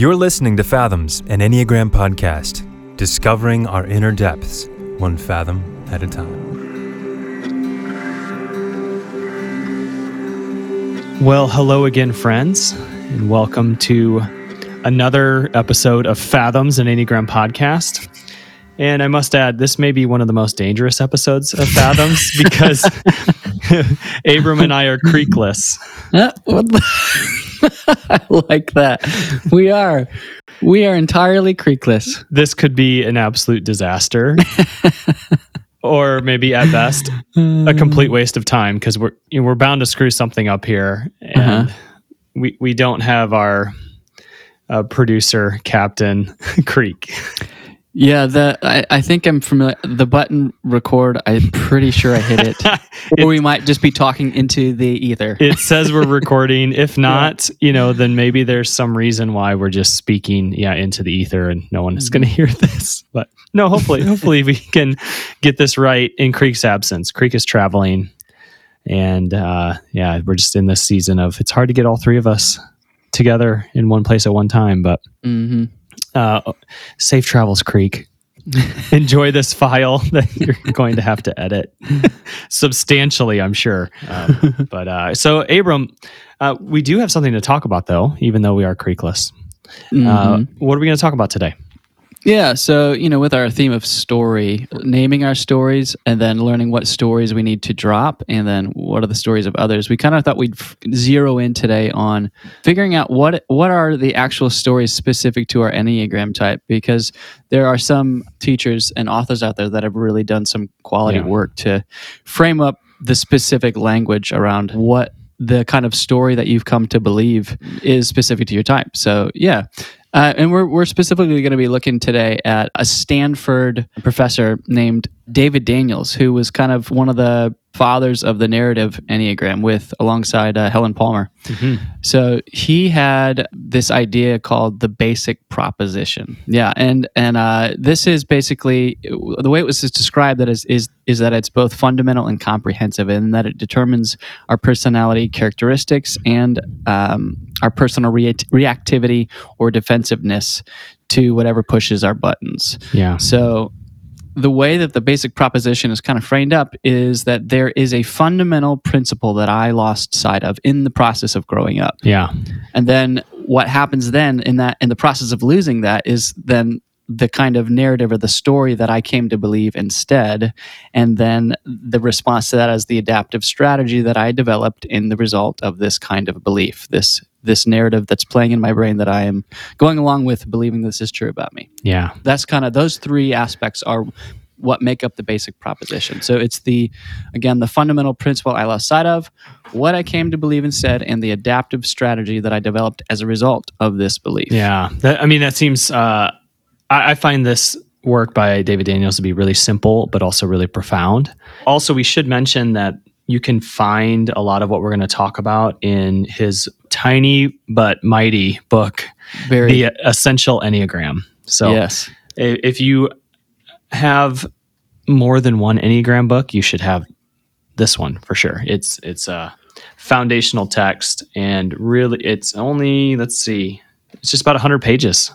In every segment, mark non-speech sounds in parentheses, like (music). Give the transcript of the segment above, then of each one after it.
You're listening to Fathoms, an Enneagram podcast, discovering our inner depths, one fathom at a time. Well, hello again, friends, and welcome to another episode of Fathoms, an Enneagram podcast. And I must add, this may be one of the most dangerous episodes of Fathoms (laughs) because (laughs) Abram and I are creekless. Uh, what the- (laughs) I like that. We are. We are entirely creekless. This could be an absolute disaster. (laughs) or maybe at best a complete waste of time because we're you know, we're bound to screw something up here and Uh-huh. we we don't have our uh, producer captain (laughs) creek Yeah, the I, I think I'm familiar. The button record. I'm pretty sure I hit it. (laughs) or we might just be talking into the ether. it says we're (laughs) recording if not you know then maybe there's some reason why we're just speaking yeah into the ether and no one is going to hear this but no hopefully hopefully we (laughs) can get this right in creek's absence creek is traveling and uh yeah we're just in this season of it's hard to get all three of us together in one place at one time but hmm uh safe travels creek. (laughs) Enjoy this file (laughs) that you're going to have to edit. (laughs) Substantially i'm sure. Um, but uh so abram uh, we do have something to talk about though even though we are creekless. Uh, Mm-hmm. what are we going to talk about today Yeah, so you know, with our theme of story, naming our stories and then learning what stories we need to drop, and then what are the stories of others, we kind of thought we'd zero in today on figuring out what what are the actual stories specific to our enneagram type, because there are some teachers and authors out there that have really done some quality Yeah. work to frame up the specific language around what the kind of story that you've come to believe is specific to your type. So yeah. Uh, and we're, we're specifically going to be looking today at a Stanford professor named David Daniels, who was kind of one of the fathers of the narrative Enneagram with alongside uh, Helen Palmer. So he had this idea called the basic proposition. Yeah, and and uh, this is basically the way it was described that is is is that it's both fundamental and comprehensive, and that it determines our personality characteristics and um, our personal rea- reactivity or defensiveness to whatever pushes our buttons. yeah So, the way that the basic proposition is kind of framed up is that there is a fundamental principle that I lost sight of in the process of growing up. yeah And then what happens then in that in the process of losing that is then the kind of narrative or the story that I came to believe instead. And then the response to that is the adaptive strategy that I developed in the result of this kind of belief, this this narrative that's playing in my brain that I am going along with believing this is true about me yeah that's kind of those three aspects are what make up the basic proposition. So it's the again the fundamental principle I lost sight of, what I came to believe instead, and the adaptive strategy that I developed as a result of this belief. Yeah, that, I mean that seems. Uh, I, I find this work by David Daniels to be really simple, but also really profound. Also, we should mention that you can find a lot of what we're going to talk about in his tiny but mighty book, Very The Essential Enneagram. So, yes. if you have more than one Enneagram book, you should have this one for sure. It's it's a foundational text, and really, it's only let's see, it's just about 100 pages,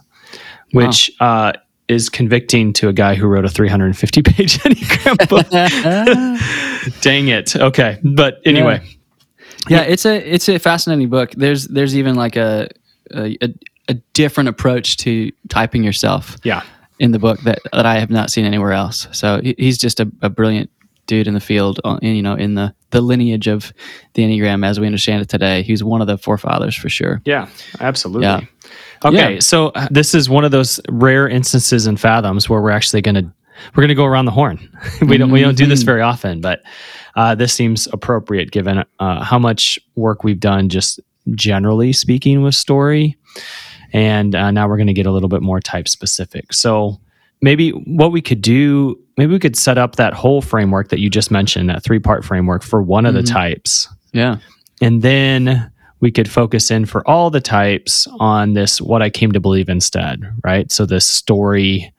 Wow. which uh, is convicting to a guy who wrote a 350 page (laughs) Enneagram book. (laughs) Dang it. Okay, but anyway, yeah, it's a it's a fascinating book. There's there's even like a a, a, different approach to typing yourself yeah, in the book that, that I have not seen anywhere else. So he's just a, a brilliant dude in the field, you know, in the, the lineage of the Enneagram as we understand it today. He's one of the forefathers for sure. Yeah, absolutely. Yeah. Okay, Yeah. so uh, this is one of those rare instances in Fathoms where we're actually going to we're going to go around the horn. (laughs) we don't we don't do this Mhm. very often, but uh, this seems appropriate given uh, how much work we've done just generally speaking with story, and uh, now we're going to get a little bit more type specific. So maybe what we could do, maybe we could set up that whole framework that you just mentioned, that three part framework for one of the Mhm. types Yeah. and then we could focus in for all the types on this what I came to believe instead, right? So this story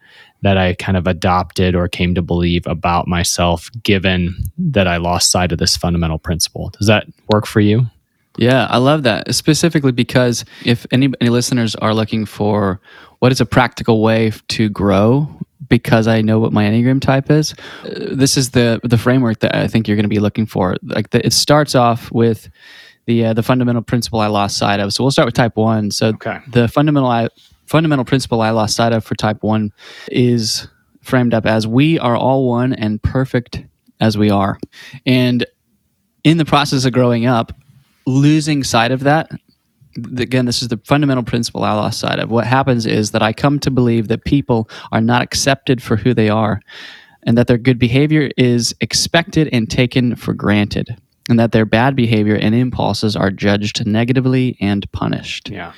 that I kind of adopted or came to believe about myself given that I lost sight of this fundamental principle. Does that work for you? Yeah, I love that specifically because if any, any listeners are looking for what is a practical way to grow, because I know what my enneagram type is, uh, this is the the framework that I think you're going to be looking for. Like the, it starts off with the uh, the fundamental principle I lost sight of. So we'll start with type one. So Okay. the fundamental I, fundamental principle I lost sight of for type one is framed up as we are all one and perfect as we are, and in the process of growing up, losing sight of that. Again, this is the fundamental principle I lost sight of. What happens is that I come to believe that people are not accepted for who they are, and that their good behavior is expected and taken for granted, and that their bad behavior and impulses are judged negatively and punished. Yeah.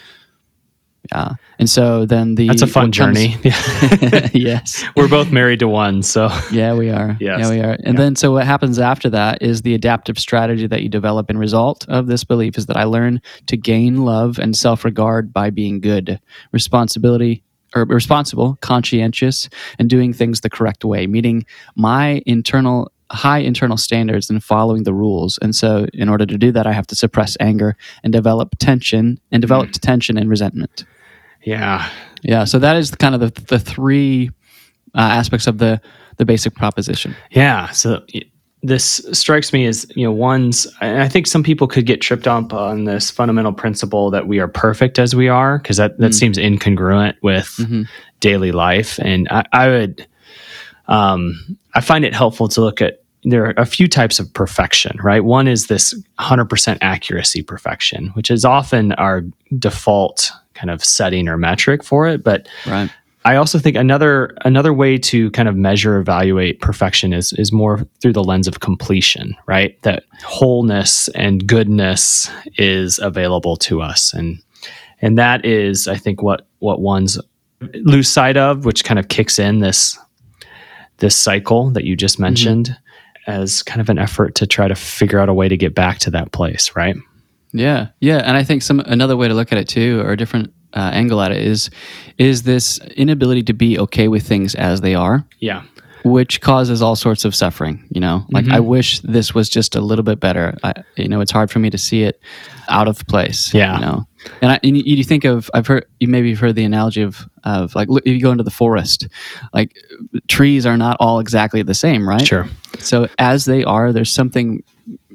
Yeah. And so then the That's a fun what comes- journey. (laughs) (laughs) yes. We're both married to one, so Yeah, we are. Yes. Yeah, we are. And Yeah. then so what happens after that is the adaptive strategy that you develop in result of this belief is that I learn to gain love and self-regard by being good, responsibility or responsible, conscientious, and doing things the correct way, meeting my internal high internal standards and following the rules. And so in order to do that, I have to suppress anger and develop tension and develop tension and resentment. yeah. Yeah, so that is kind of the, the three uh, aspects of the the basic proposition. Yeah. So this strikes me as, you know, one's, and I think some people could get tripped up on this fundamental principle that we are perfect as we are, because that, that Mm. seems incongruent with Mhm. daily life. And I, I would, um, I find it helpful to look at, there are a few types of perfection, right? One is this 100% accuracy perfection, which is often our default kind of setting or metric for it. But Right. I also think another another way to kind of measure evaluate perfection is is more through the lens of completion, right? That wholeness and goodness is available to us and and that is I think what what one's lose sight of which kind of kicks in this this cycle that you just mentioned as kind of an effort to try to figure out a way to get back to that place, right? Yeah, yeah, and I think some another way to look at it too, or a different uh, angle at it is is this inability to be okay with things as they are, Yeah. which causes all sorts of suffering. You know, like Mm-hmm. I wish this was just a little bit better. I, you know, it's hard for me to see it out of place. Yeah. you know, and, I, and you, you think of I've heard you maybe you've heard the analogy of of like if you go into the forest, like trees are not all exactly the same, right? Sure. So as they are, there's something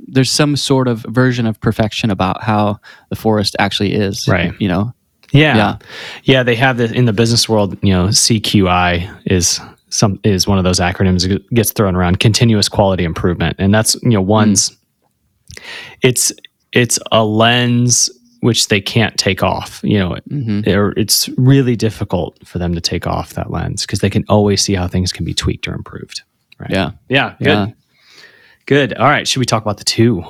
there's some sort of version of perfection about how the forest actually is. Right. You know? Yeah. Yeah. yeah. they have the in the business world, you know, CQI is some is one of those acronyms that gets thrown around continuous quality improvement. And that's, you know, one's mm. it's it's a lens which they can't take off. You know, hmm or it's really difficult for them to take off that lens because they can always see how things can be tweaked or improved. Right. Yeah. Yeah. Good. Yeah. Good. All right. Should we talk about the two?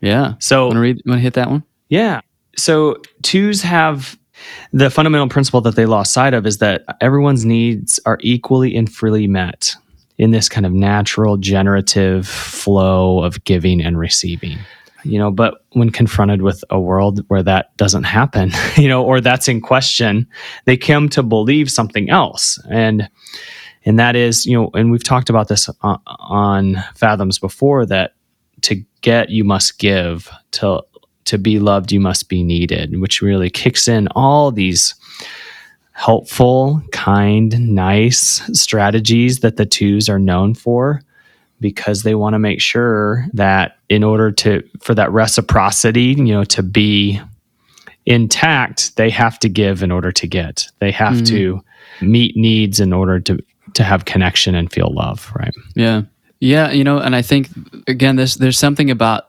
Yeah. So Want to read? Want to hit that one? yeah. So twos have the fundamental principle that they lost sight of is that everyone's needs are equally and freely met in this kind of natural generative flow of giving and receiving. You know, but when confronted with a world where that doesn't happen, (laughs) you know, or that's in question, they come to believe something else. And and that is, you know, and we've talked about this on, on Fathoms before that to get you must give to to be loved you must be needed which really kicks in all these helpful kind nice strategies that the twos are known for because they want to make sure that in order to for that reciprocity you know to be intact they have to give in order to get they have Mm. to meet needs in order to to have connection and feel love right Yeah. Yeah. You know, and I think again, this there's something about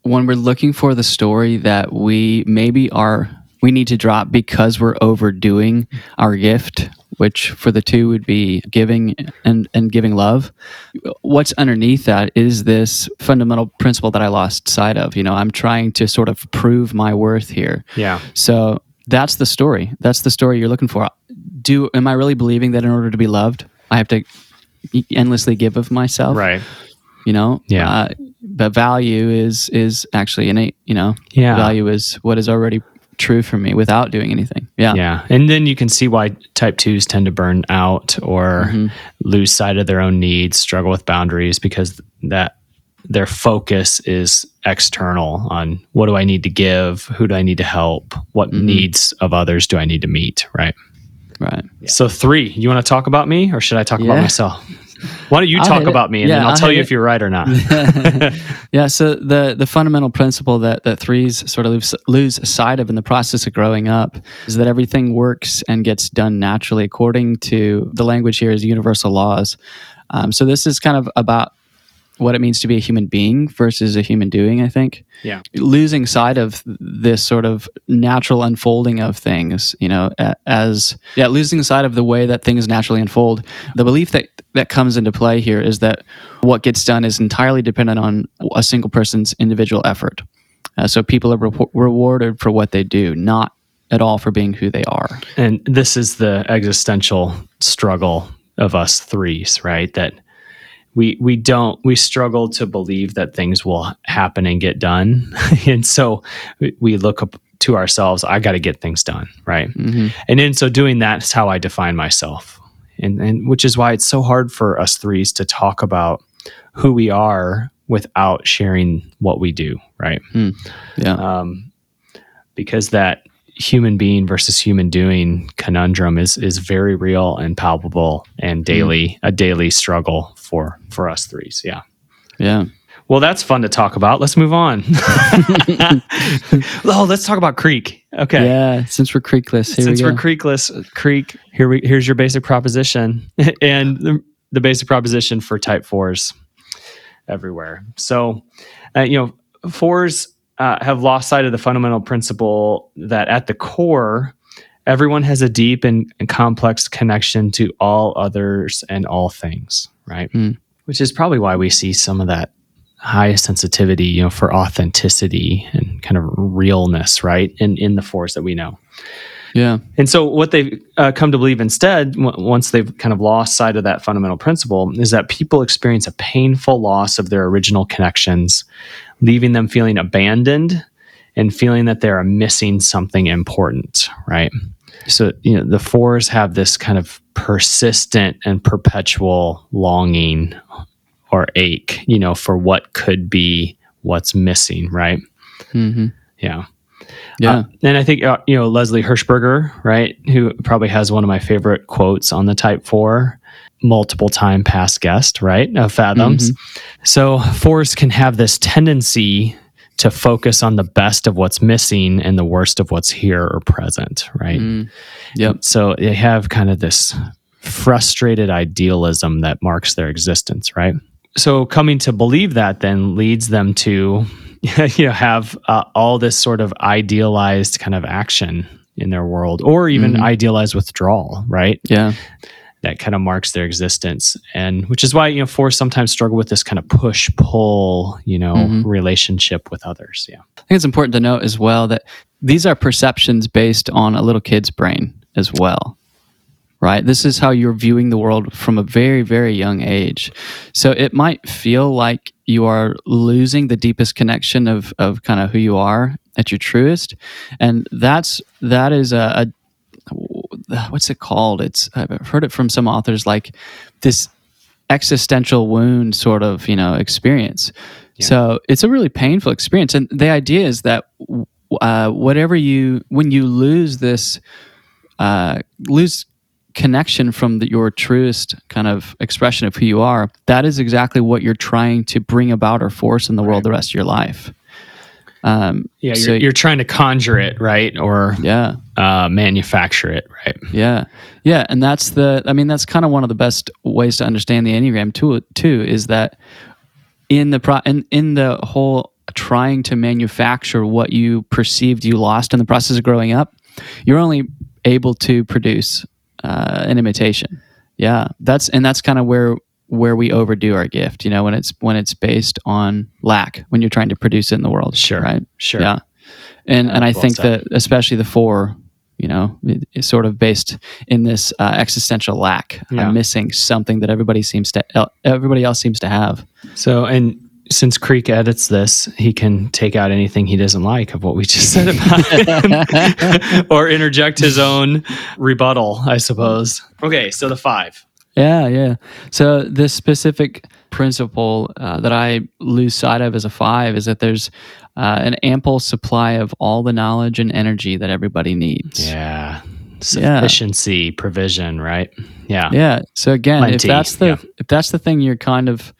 when we're looking for the story that we maybe are we need to drop because we're overdoing our gift, which for the two would be giving and and giving love. What's underneath that is this fundamental principle that I lost sight of. You know, I'm trying to sort of prove my worth here. yeah So that's the story. That's the story you're looking for. Do am I really believing that in order to be loved, I have to endlessly give of myself? right You know. Yeah. Uh, but value is is actually innate. You know. yeah Value is what is already true for me without doing anything. Yeah. Yeah. And then you can see why type twos tend to burn out or Mhm. lose sight of their own needs, struggle with boundaries because that their focus is external on what do I need to give, who do I need to help, what Mhm. needs of others do I need to meet, right? Right. So three, you want to talk about me or should I talk about myself? Why don't you talk hit about me and Yeah, then I'll I'll tell you it. if you're right or not. (laughs) (laughs) yeah. So the the fundamental principle that that threes sort of lose, lose sight of in the process of growing up is that everything works and gets done naturally according to the language here is universal laws. Um, so this is kind of about what it means to be a human being versus a human doing. I think. Yeah. Losing sight of this sort of natural unfolding of things, you know, as yeah, losing sight of the way that things naturally unfold. The belief that that comes into play here is that what gets done is entirely dependent on a single person's individual effort. Uh, so people are re- rewarded for what they do, not at all for being who they are. and this is the existential struggle of us threes, right? That we we don't we struggle to believe that things will happen and get done, (laughs) and so we- we look up to ourselves. I got to get things done, right? hmm And in so doing, that's how I define myself, and and which is why it's so hard for us threes to talk about who we are without sharing what we do, right? Yeah. um, because that human being versus human doing conundrum is is very real and palpable and daily a daily struggle for for us threes. Yeah. Yeah. Well, that's fun to talk about. Let's move on. (laughs) (laughs) oh, let's talk about Creek. Okay. Yeah. Since we're creekless, here Since we we're creekless, Creek. Here we here's your basic proposition, (laughs) and the, the basic proposition for Type Fours everywhere. So, uh, you know, fours uh, have lost sight of the fundamental principle that at the core, everyone has a deep and, and complex connection to all others and all things. Right, Hmm. which is probably why we see some of that high sensitivity, you know, for authenticity and kind of realness, right, in in the fours that we know. yeah. And so, what they've uh, come to believe instead, w- once they've kind of lost sight of that fundamental principle, is that people experience a painful loss of their original connections, leaving them feeling abandoned and feeling that they are missing something important, right? So, you know, the fours have this kind of persistent and perpetual longing or ache, you know, for what could be what's missing, right? hmm Yeah. Yeah. Uh, and I think uh, you know Leslie Hershberger, right, who probably has one of my favorite quotes on the Type Four, multiple time past guest, right, of Fathoms. So fours can have this tendency to focus on the best of what's missing and the worst of what's here or present, right? Mm. Yep. So they have kind of this frustrated idealism that marks their existence, right? So coming to believe that then leads them to, (laughs) you know, have uh, all this sort of idealized kind of action in their world, or even Mhm. idealized withdrawal, right? Yeah. That kind of marks their existence, and which is why you know fours sometimes struggle with this kind of push pull, you know, Mhm. relationship with others. Yeah. I think it's important to note as well that these are perceptions based on a little kid's brain as well. Right? This is how you're viewing the world from a very, very young age. So it might feel like you are losing the deepest connection of, of kind of who you are at your truest. And that's that is a, a what's it called? It's I've heard it from some authors like this existential wound sort of, you know, experience. So it's a really painful experience. And the idea is that uh, whatever you, when you lose this, uh, lose connection from the, your truest kind of expression of who you are, that is exactly what you're trying to bring about or force in the world the rest of your life. Um, Yeah, you're, So- you're trying to conjure it, right, or yeah. uh, manufacture it, right? Yeah. Yeah. And that's the, I mean, that's kind of one of the best ways to understand the Enneagram too, too is that in the, pro, in, in the whole trying to manufacture what you perceived you lost in the process of growing up, you're only able to produce uh, an imitation. Yeah. That's, and that's kind of where, where we overdo our gift, you know, when it's, when it's based on lack, when you're trying to produce it in the world. Sure. Right. Sure. Yeah. And and I well think said. that especially the four, you know, it's sort of based in this uh, existential lack. Yeah. I'm missing something that everybody seems to everybody else seems to have. So, and since Creek edits this, he can take out anything he doesn't like of what we just said about him (laughs) or interject his own rebuttal, I suppose. Okay, so the five. Yeah, yeah. So this specific principle uh, that I lose sight of as a five is that there's uh, an ample supply of all the knowledge and energy that everybody needs. Yeah. Sufficiency, provision, right? Yeah. Yeah. So again, Plenty, if that's the yeah. if that's the thing you're kind of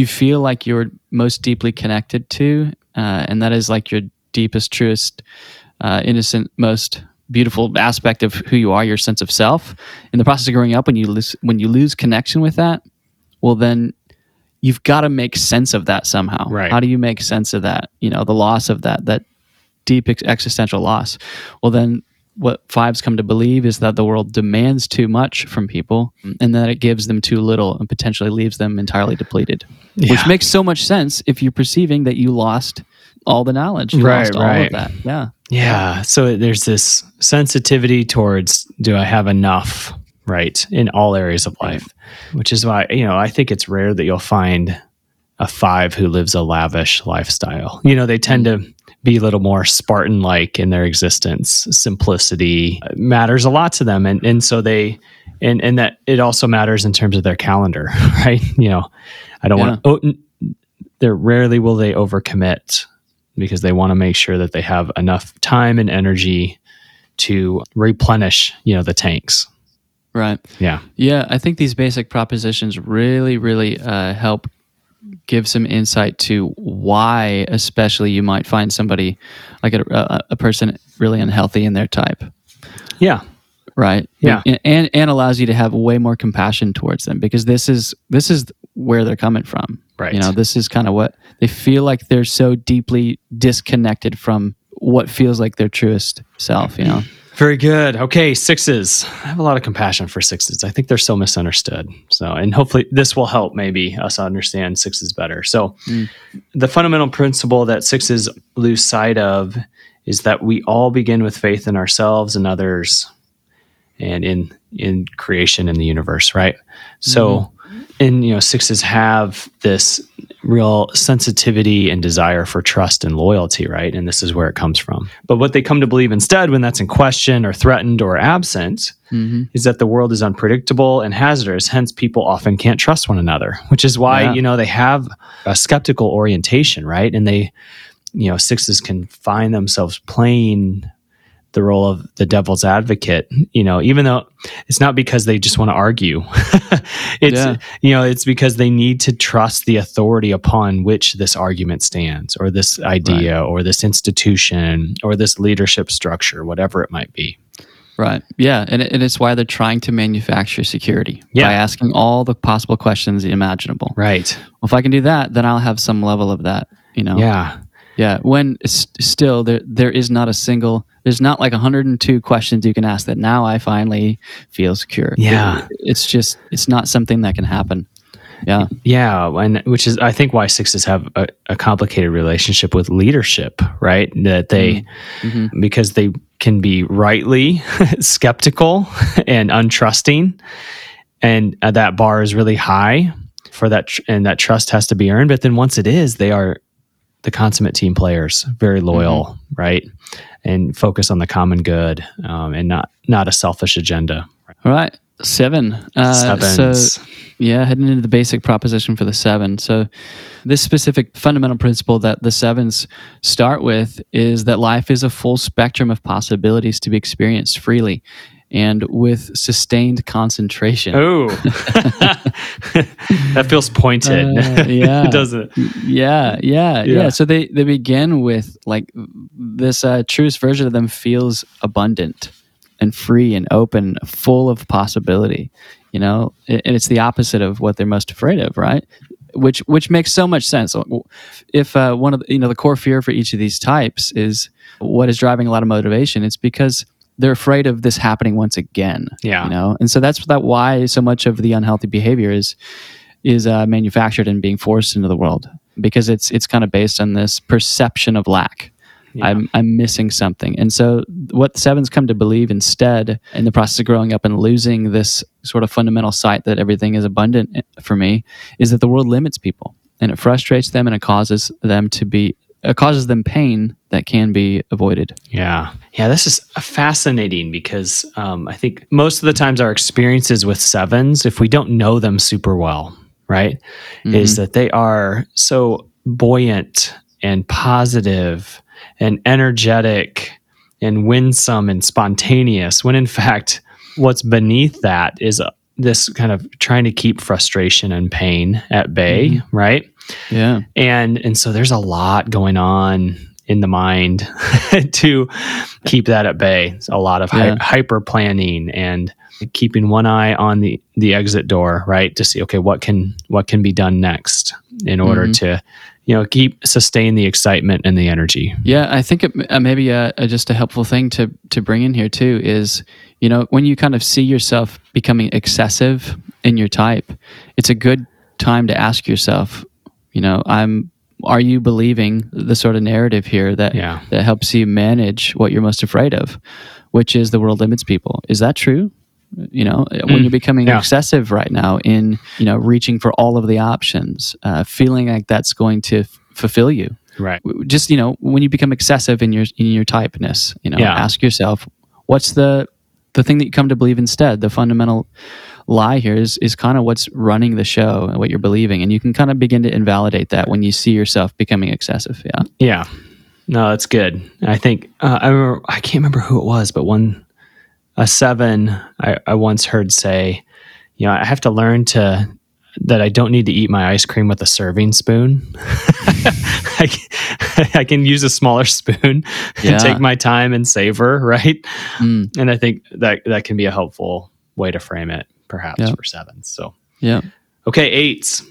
you feel like you're most deeply connected to, uh, and that is like your deepest, truest, uh, innocent, most beautiful aspect of who you are, your sense of self. In the process of growing up, when you lose when you lose connection with that, well then you've got to make sense of that somehow. Right. How do you make sense of that? You know, the loss of that, that deep ex- existential loss. Well, then what fives come to believe is that the world demands too much from people and that it gives them too little and potentially leaves them entirely depleted. Which makes so much sense if you're perceiving that you lost all the knowledge, you Right, lost all right. of that. Yeah. Yeah. So there's this sensitivity towards do I have enough, right, in all areas of life, which is why, you know, I think it's rare that you'll find a five who lives a lavish lifestyle. You know, they tend to be a little more Spartan like in their existence. Simplicity matters a lot to them. And, and so they, and, and that it also matters in terms of their calendar, (laughs) right? You know, I don't want to, oh, they're rarely will they overcommit because they want to make sure that they have enough time and energy to replenish, you know, the tanks. Right. Yeah. Yeah, I think these basic propositions really, really uh, help give some insight to why, especially, you might find somebody like a, a, a person really unhealthy in their type, Yeah. right? Yeah. and, and and allows you to have way more compassion towards them because this is this is where they're coming from, Right. You know, this is kind of what they feel like they're so deeply disconnected from what feels like their truest self. You know, Very good. Okay, sixes. I have a lot of compassion for sixes. I think they're so misunderstood. So, and hopefully this will help maybe us understand sixes better. So, mm. the fundamental principle that sixes lose sight of is that we all begin with faith in ourselves and others and in in creation in the universe, right? So, mm-hmm. And you know, sixes have this real sensitivity and desire for trust and loyalty, right? And this is where it comes from. But what they come to believe instead, when that's in question or threatened or absent, mm-hmm. is that the world is unpredictable and hazardous. Hence, people often can't trust one another, which is why Yeah. you know they have a skeptical orientation, right? And they, you know, sixes can find themselves playing the role of the devil's advocate you know even though it's not because they just want to argue (laughs) it's Yeah. you know it's because they need to trust the authority upon which this argument stands or this idea or this institution or this leadership structure whatever it might be Right. Yeah, and, it, and it's why they're trying to manufacture security Yeah. by asking all the possible questions imaginable. right Well, if I can do that, then I'll have some level of that. You know. yeah Yeah. When it's still there, there is not a single. There's not like 102 questions you can ask that now I finally feel secure. Yeah. It- it's just it's not something that can happen. Yeah. Yeah, and which is I think why sixes have a, a complicated relationship with leadership, right? That they mm-hmm. Mm-hmm. because they can be rightly (laughs) skeptical and untrusting, and uh, that bar is really high for that, tr- and that trust has to be earned. But then once it is, they are the consummate team players, very loyal, mm-hmm. right, and focus on the common good, um, and not not a selfish agenda. All right. Seven. Uh, Sevens. So, yeah, heading into the basic proposition for the seven. So, this specific fundamental principle that the sevens start with is that life is a full spectrum of possibilities to be experienced freely and with sustained concentration. Oh, (laughs) that feels pointed. Uh, yeah. (laughs) doesn't it? yeah, yeah, yeah, Yeah. So they they begin with like this uh, truest version of them feels abundant and free and open, full of possibility. You know, and it's the opposite of what they're most afraid of, right? Which which makes so much sense. If uh, one of the, you know the core fear for each of these types is what is driving a lot of motivation, it's because they're afraid of this happening once again. Yeah. you know, and so that's that why so much of the unhealthy behavior is is uh, manufactured and being forced into the world because it's it's kind of based on this perception of lack. I'm I'm missing something, and so what sevens come to believe instead, in the process of growing up and losing this sort of fundamental sight that everything is abundant eh, for me, is that the world limits people, and it frustrates them, and it causes them to be it causes them pain that can be avoided. Yeah. Yeah, this is fascinating because um, I think most of the times our experiences with sevens, if we don't know them super well, right? Is that they are so buoyant and positive and energetic and winsome and spontaneous when in fact what's beneath that is uh, this kind of trying to keep frustration and pain at bay right yeah. and and so there's a lot going on in the mind (laughs) to keep that at bay It's a lot of Yeah. hyper planning and keeping one eye on the the exit door right to see okay what can what can be done next in order Mhm. to you know keep sustain the excitement and the energy Yeah, I think it uh, maybe a, a, just a helpful thing to to bring in here too is you know when you kind of see yourself becoming excessive in your type, it's a good time to ask yourself, you know, I'm are you believing the sort of narrative here that Yeah. that helps you manage what you're most afraid of, which is the world limits people? Is that true? You know, when you're becoming yeah. excessive right now in you know reaching for all of the options, uh, feeling like that's going to f- fulfill you right just you know when you become excessive in your in your typeness you know Yeah. ask yourself what's the the thing that you come to believe instead the fundamental lie here is is kind of what's running the show and what you're believing and you can kind of begin to invalidate that when you see yourself becoming excessive yeah Yeah, no, that's good. I think uh, I remember, I can't remember who it was, but one a seven I, I once heard say, you know, I have to learn to that I don't need to eat my ice cream with a serving spoon. (laughs) I, can- I can use a smaller spoon Yeah. (laughs) and take my time and savor, (laughs) right? Mm. And I think that that can be a helpful way to frame it, perhaps for sevens. So yeah Okay, eights.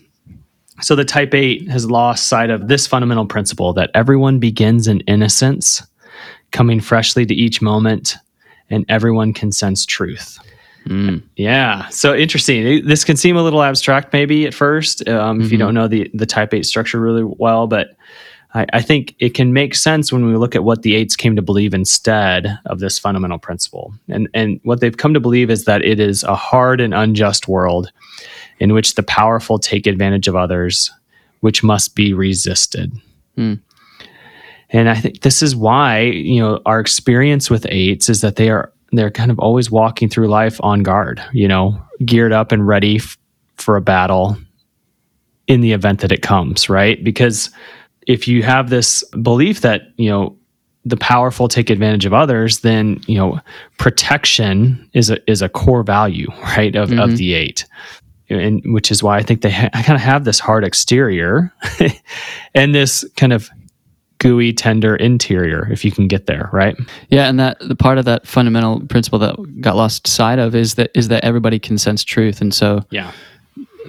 So the type eight has lost sight of this fundamental principle that everyone begins in innocence, coming freshly to each moment, and everyone can sense truth. Mm. Yeah, so interesting. This can seem a little abstract, maybe at first, um, if you Mhm. don't know the the type eight structure really well. But I, I think it can make sense when we look at what the eights came to believe instead of this fundamental principle. And and what they've come to believe is that it is a hard and unjust world in which the powerful take advantage of others, which must be resisted. Hmm. And I think this is why, you know, our experience with eights is that they are they're kind of always walking through life on guard, you know, geared up and ready f- for a battle in the event that it comes, right? Because if you have this belief that, you know, the powerful take advantage of others, then, you know, protection is a is a core value, (laughs) right, of, of Mhm. the eight. And which is why I think they ha- kind of have this hard exterior (laughs) and this kind of gooey, tender interior, if you can get there, right? Yeah, and that the part of that fundamental principle that got lost sight of is that is that everybody can sense truth, and so Yeah.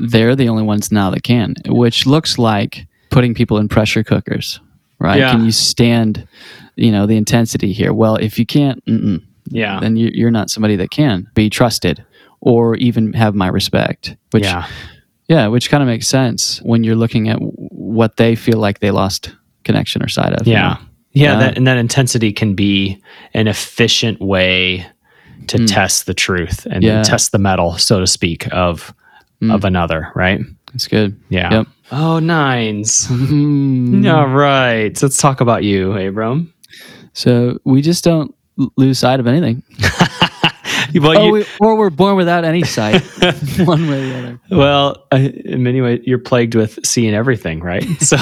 they're the only ones now that can, which looks like putting people in pressure cookers, right? Yeah. Can you stand, you know, the intensity here? Well, if you can't, Yeah. then you- you're not somebody that can be trusted or even have my respect. Which, yeah. yeah, which kind of makes sense when you're looking at what they feel like they lost connection or side of. you Yeah. know? Yeah, Yeah. That, and that intensity can be an efficient way to test the truth and. Yeah. test the mettle, so to speak, of Mm. of another, right? It's good. Yeah. Yep. Oh, nines. (laughs) Mm. All right. So let's talk about you, Abram. So we just don't lose sight of anything. (laughs) well, Oh, you, we, or we're born without any sight, (laughs) one way or the other. well, uh, in many ways, you're plagued with seeing everything, right? So,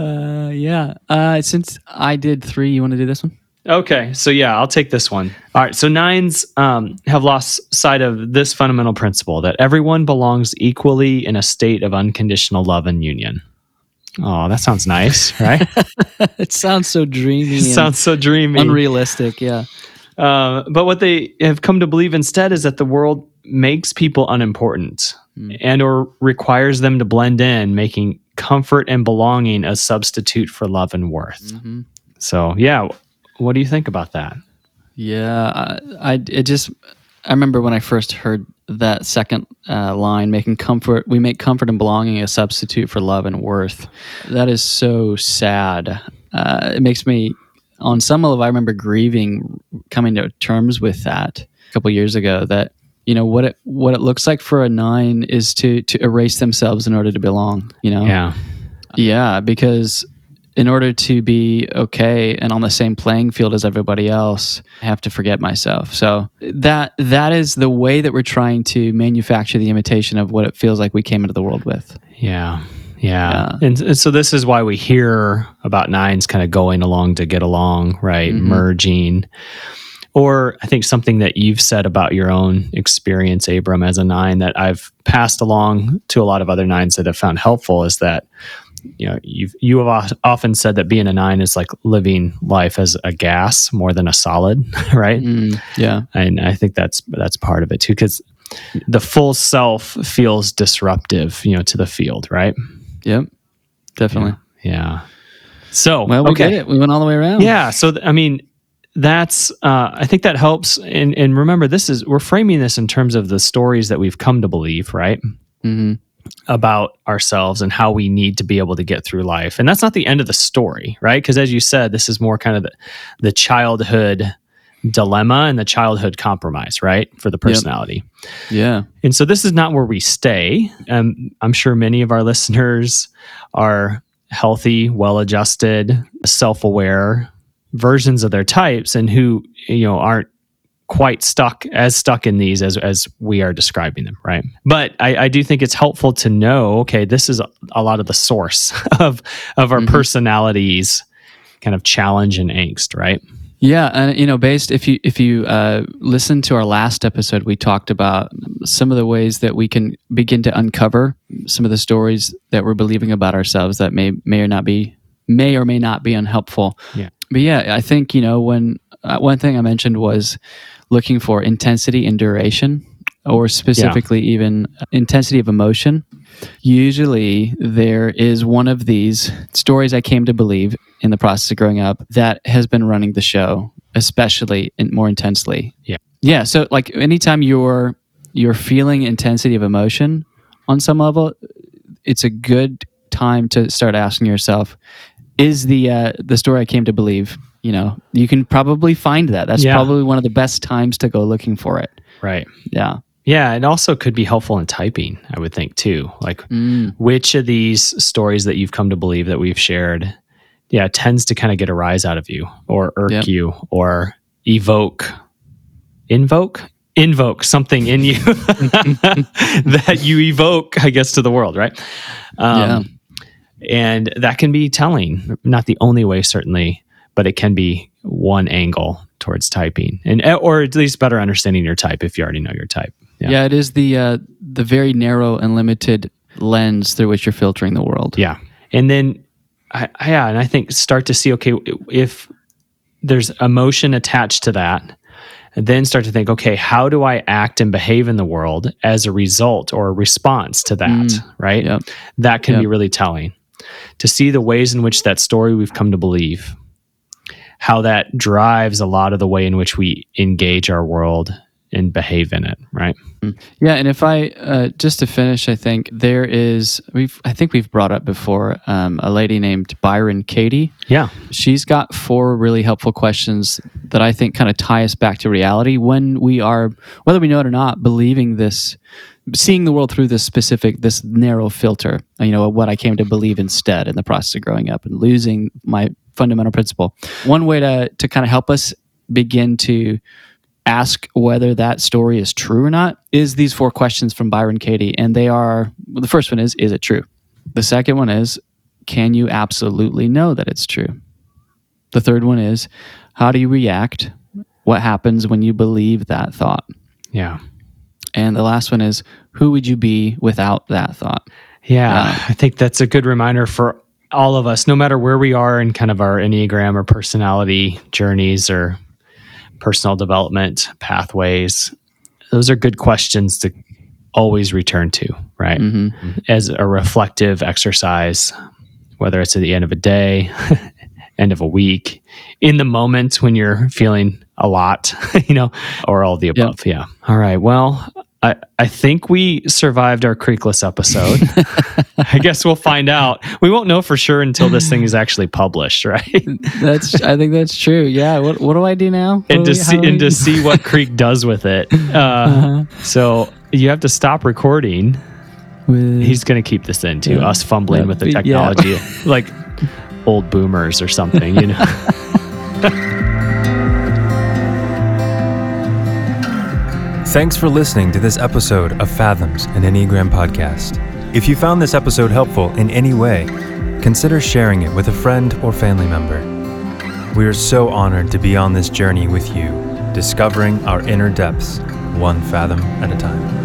Uh, yeah. Uh, since I did three, you want to do this one? Okay. So, yeah, I'll take this one. All right. So, nines um, have lost sight of this fundamental principle that everyone belongs equally in a state of unconditional love and union. Oh, that sounds nice, (laughs) right? it sounds so dreamy. sounds so dreamy. unrealistic. Yeah. Uh, but what they have come to believe instead is that the world makes people unimportant and or requires them to blend in, making comfort and belonging a substitute for love and worth. Mhm. So, yeah, what do you think about that? Yeah. I, I it just I remember when I first heard that second uh, line, making comfort, we make comfort and belonging a substitute for love and worth. That is so sad. Uh, it makes me, on some level, I remember grieving, coming to terms with that a couple years ago. That you know what it what it looks like for a nine is to to erase themselves in order to belong. You know, Yeah. yeah, because in order to be okay and on the same playing field as everybody else, I have to forget myself. So that that is the way that we're trying to manufacture the imitation of what it feels like we came into the world with. Yeah. Yeah. And, and so this is why we hear about nines kind of going along to get along, right? Mhm. Merging. Or I think something that you've said about your own experience, Abram, as a nine that I've passed along to a lot of other nines that have found helpful is that you know you've you have often said that being a nine is like living life as a gas more than a solid, (laughs) right? Mm, yeah. and I think that's that's part of it too because the full self feels disruptive, you know, to the field, right? Yep. Definitely. Yeah. So Well, we okay, it. We went all the way around. yeah. So th- I mean, that's uh, I think that helps. And and remember, this is we're framing this in terms of the stories that we've come to believe, right? hmm About ourselves and how we need to be able to get through life. And that's not the end of the story, right? Because as you said, this is more kind of the, the childhood dilemma and the childhood compromise, right? For the personality. Yeah. And so this is not where we stay. Um, I'm sure many of our (laughs) listeners are healthy, well adjusted, self aware versions of their types and who, you know, aren't quite stuck as stuck in these as as we are describing them right but i, I do think it's helpful to know okay this is a, a lot of the source (laughs) of of our Mhm. personalities kind of challenge and angst right Yeah, and you know, based if you if you uh, listen to our last episode, we talked about some of the ways that we can begin to uncover some of the stories that we're believing about ourselves that may may or not be may or may not be unhelpful. Yeah. but yeah, I think you know when uh, one thing I mentioned was looking for intensity and duration, or specifically even intensity of emotion. Usually, there is one of these stories I came to believe in the process of growing up that has been running the show, especially and more intensely. Yeah. Yeah. So, like, anytime you're you're feeling intensity of emotion on some level, it's a good time to start asking yourself, is the uh, the story I came to believe? You know, you can probably find that. That's Yeah. probably one of the best times to go looking for it. right Yeah. yeah it also could be helpful in typing i would think too like Mm. which of these stories that you've come to believe that we've shared yeah tends to kind of get a rise out of you or irk Yep. you or evoke invoke invoke something in you (laughs) (laughs) that you evoke i guess to the world right um, and that can be telling not the only way certainly but it can be one angle towards typing and or at least better understanding your type if you already know your type Yeah. Yeah. it is the uh, the very narrow and limited lens through which you're filtering the world. Yeah. And then, I, yeah, and I think start to see, okay, if there's emotion attached to that, and then start to think, okay, how do I act and behave in the world as a result or a response to that, Mm. right? Yep. That can be really telling to see the ways in which that story we've come to believe, how that drives a lot of the way in which we engage our world and behave in it, right? Yeah, and if I uh, just to finish, I think there is we've I think we've brought up before um, a lady named Byron Katie. Yeah. She's got four really helpful questions that I think kind of tie us back to reality when we are, whether we know it or not, believing this, seeing the world through this specific, this narrow filter. You know, what I came to believe instead in the process of growing up and losing my fundamental principle. One way to to kind of help us begin to ask whether that story is true or not is these four questions from Byron Katie. And they are well, the first one is, is it true? The second one is, can you absolutely know that it's true? The third one is, how do you react? What happens when you believe that thought? Yeah. And the last one is, who would you be without that thought? Yeah, Yeah. I think that's a good reminder for all of us, no matter where we are in kind of our Enneagram or personality journeys or personal development pathways. Those are good questions to always return to, right? hmm As a reflective exercise, whether it's at the end of a day, (laughs) end of a week, in the moment when you're feeling a lot, (laughs) you know, or all the above. Yeah. All right. Well, I, I think we survived our creekless episode. (laughs) I guess we'll find out. We won't know for sure until this thing is actually published, right? (laughs) That's, I think that's true. Yeah. What, what do I do now? and to we- see we- and to (laughs) see what Creek does with it. Uh, Uh-huh. So you have to stop recording. With- He's going to keep this in too. Yeah. Us fumbling Yeah. with the Yeah. technology, like old boomers or something, you know. Thanks for listening to this episode of Fathoms, an Enneagram podcast. If you found this episode helpful in any way, consider sharing it with a friend or family member. We are so honored to be on this journey with you, discovering our inner depths, one fathom at a time.